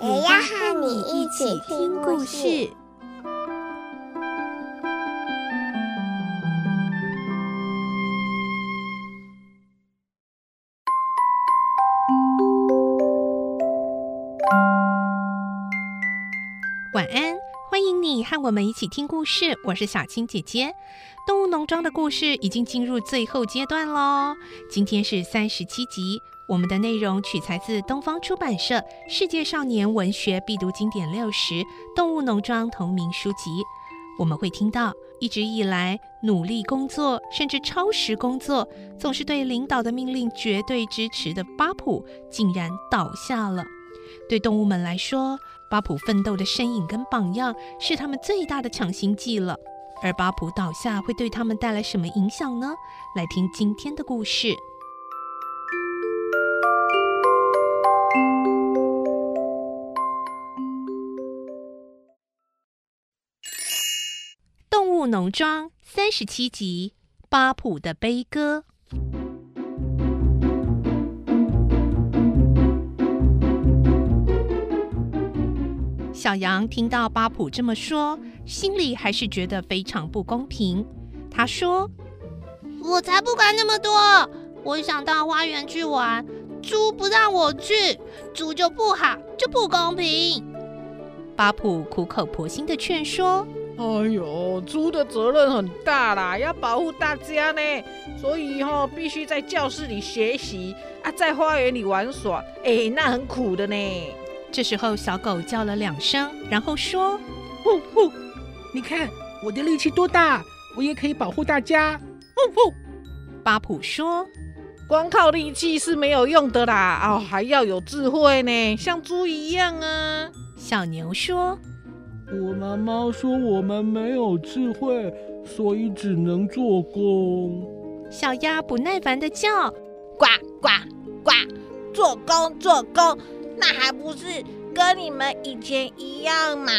也要和你一起听故事。晚安，欢迎你和我们一起听故事。我是小青姐姐。动物农庄的故事已经进入最后阶段喽，今天是三十七集。我们的内容取材自东方出版社《世界少年文学必读经典六十》动物农庄同名书籍。我们会听到，一直以来努力工作甚至超时工作，总是对领导的命令绝对支持的巴普，竟然倒下了。对动物们来说，巴普奋斗的身影跟榜样是他们最大的强心剂了。而巴普倒下会对他们带来什么影响呢？来听今天的故事。农庄三十七集：巴普的悲歌。小羊听到巴普这么说，心里还是觉得非常不公平。他说：“我才不管那么多！我想到花园去玩，猪不让我去，猪就不好，就不公平。”巴普苦口婆心的劝说：“哎呦，猪的责任很大啦，要保护大家呢，所以哈、哦，必须在教室里学习啊，在花园里玩耍，哎，那很苦的呢。”这时候，小狗叫了两声，然后说：“呼呼，你看我的力气多大，我也可以保护大家。”呼呼，巴普说：“光靠力气是没有用的啦，哦，还要有智慧呢，像猪一样啊。”小牛说：“我妈妈说我们没有智慧，所以只能做工。”小鸭不耐烦的叫：“呱呱呱，做工做工。”那还不是跟你们以前一样嘛？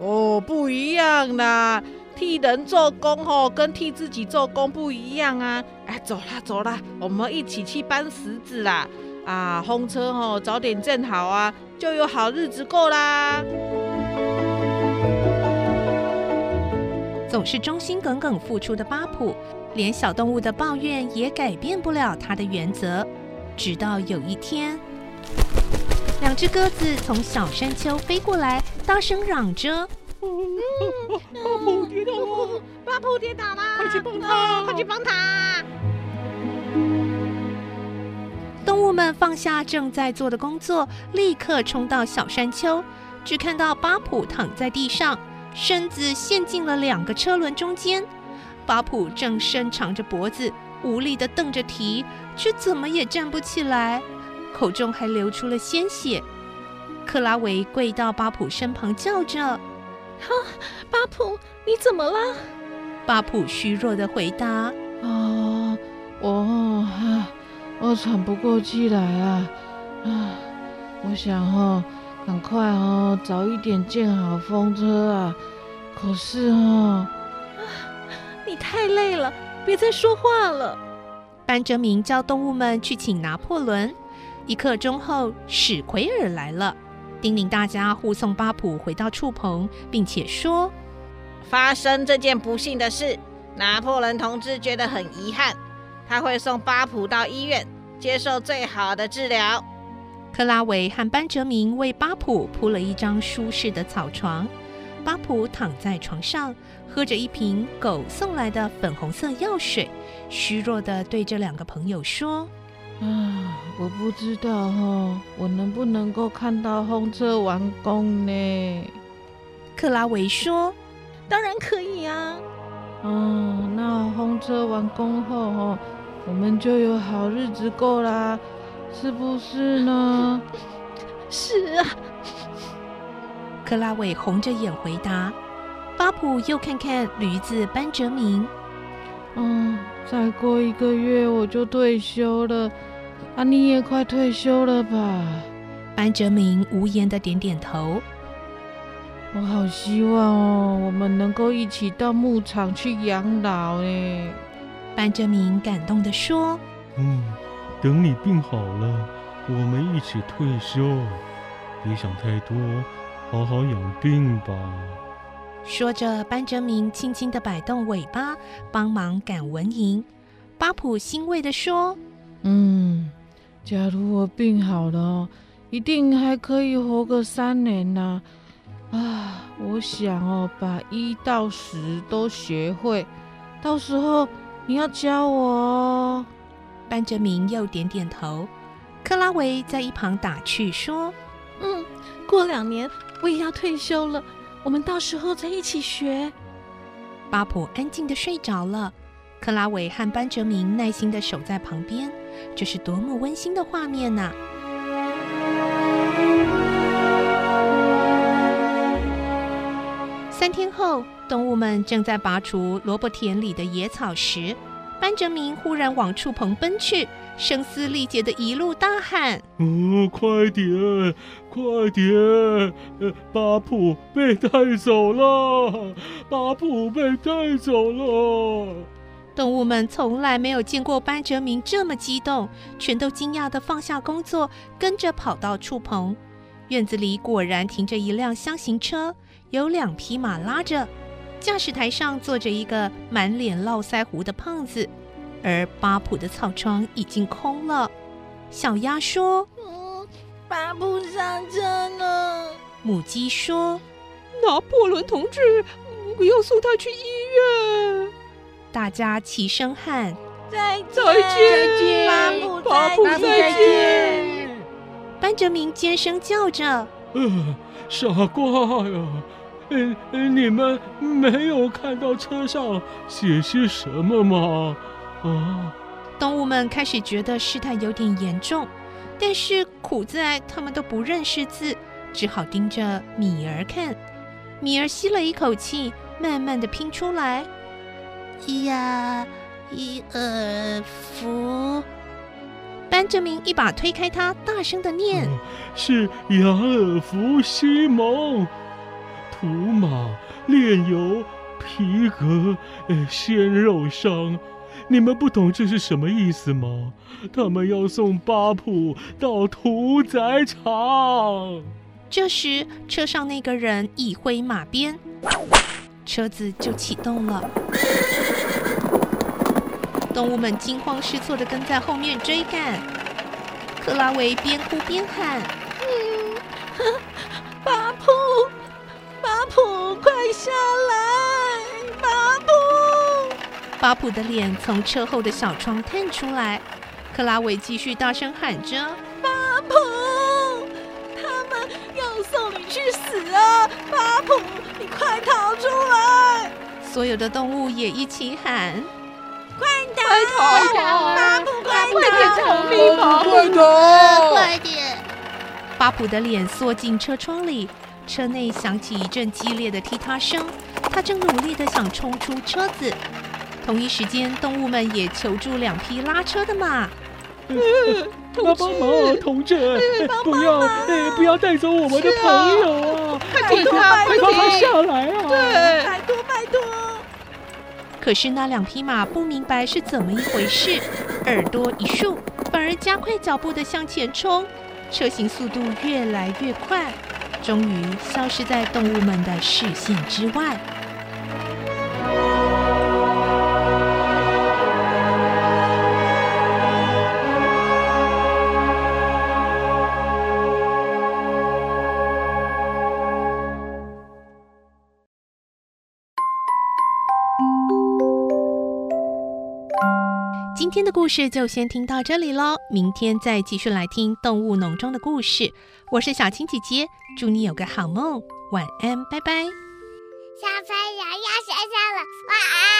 哦，不一样啦！替人做工哦，跟替自己做工不一样啊！哎，走啦走啦，我们一起去搬石子啦！啊，风车哦，早点正好啊，就有好日子过啦。总是忠心耿耿付出的巴普，连小动物的抱怨也改变不了他的原则。直到有一天。两只鸽子从小山丘飞过来，大声嚷着：“巴普跌倒了！巴普跌倒了！快去帮他！快去帮他！”动物们放下正在做的工作，立刻冲到小山丘，只看到巴普躺在地上，身子陷进了两个车轮中间。巴普正伸长着脖子，无力地瞪着蹄，却怎么也站不起来。口中还流出了鲜血，克拉维跪到巴普身旁，叫着：“哈、啊，巴普，你怎么了？”巴普虚弱地回答：“啊，我，我喘不过气来啊，啊，我想哦，赶快哦，早一点建好风车啊。可是哦，啊，你太累了，别再说话了。”班哲明叫动物们去请拿破仑。一刻钟后，史奎尔来了，叮咛大家护送巴普回到畜棚，并且说：“发生这件不幸的事，拿破仑同志觉得很遗憾，他会送巴普到医院接受最好的治疗。”克拉维和班哲明为巴普铺了一张舒适的草床，巴普躺在床上，喝着一瓶狗送来的粉红色药水，虚弱地对这两个朋友说。啊，我不知道哦，我能不能够看到风车完工呢？克拉维说：“当然可以啊。”哦，那风车完工后哦，我们就有好日子过啦，是不是呢？是啊。克拉伟红着眼回答。巴普又看看驴子班哲明，嗯，再过一个月我就退休了，啊，你也快退休了吧？班哲明无言的点点头。我好希望哦，我们能够一起到牧场去养老呢。班哲明感动的说：“嗯，等你病好了，我们一起退休。别想太多，好好养病吧。”说着，班哲明轻轻地摆动尾巴，帮忙赶蚊蝇。巴普欣慰地说：“嗯，假如我病好了，一定还可以活个三年呢。啊，我想哦，把一到十都学会，到时候你要教我哦。”班哲明又点点头。克拉维在一旁打趣说：“嗯，过两年我也要退休了。”我们到时候再一起学。巴普安静的睡着了，克拉维和班哲明耐心的守在旁边，这是多么温馨的画面呐、啊！三天后，动物们正在拔除萝卜田里的野草时，班哲明忽然往畜棚奔去。声嘶力竭的一路大喊：“哦，快点，快点！呃，巴普被带走了，巴普被带走了！”动物们从来没有见过班哲明这么激动，全都惊讶地放下工作，跟着跑到畜棚。院子里果然停着一辆箱型车，有两匹马拉着，驾驶台上坐着一个满脸络腮胡的胖子。而巴普的草床已经空了。小鸭说：“嗯，巴普上车了。”母鸡说：“拿破仑同志，我要送他去医院。”大家齐声喊：“再再见，再见，巴普，巴普再见！”班哲明尖声叫着：“呃，傻瓜呀！你们没有看到车上写些什么吗？”啊，动物们开始觉得事态有点严重，但是苦在他们都不认识字，只好盯着米儿看。米儿吸了一口气，慢慢的拼出来：呀伊尔福。班哲明一把推开他，大声的念：“哦、是雅尔福西蒙，土马炼油皮革呃鲜肉商。”你们不懂这是什么意思吗？他们要送巴普到屠宰场。这时，车上那个人一挥马鞭，车子就启动了。动物们惊慌失措地跟在后面追赶。克拉维边哭边喊：“嗯，下来，巴普！”巴普的脸从车后的小窗探出来，克拉维继续大声喊着：“巴普，他们要送你去死啊！巴普，你快逃出来！”所有的动物也一起喊：“快逃！快逃！巴普，快逃！快点逃命！快逃！快点！”巴普的脸缩进车窗里，车内响起一阵激烈的踢踏声，他正努力地想冲出车子。同一时间，动物们也求助两匹拉车的马。帮帮忙，同志，不要，不要带走我们的朋友啊！快替他，快帮他下来啊！对，拜托，拜托。可是那两匹马不明白是怎么一回事，耳朵一竖，反而加快脚步的向前冲，车行速度越来越快，终于消失在动物们的视线之外。今天的故事就先听到这里喽，明天再继续来听动物农庄的故事。我是小青姐姐，祝你有个好梦，晚安，拜拜。小朋友要睡觉了，晚安。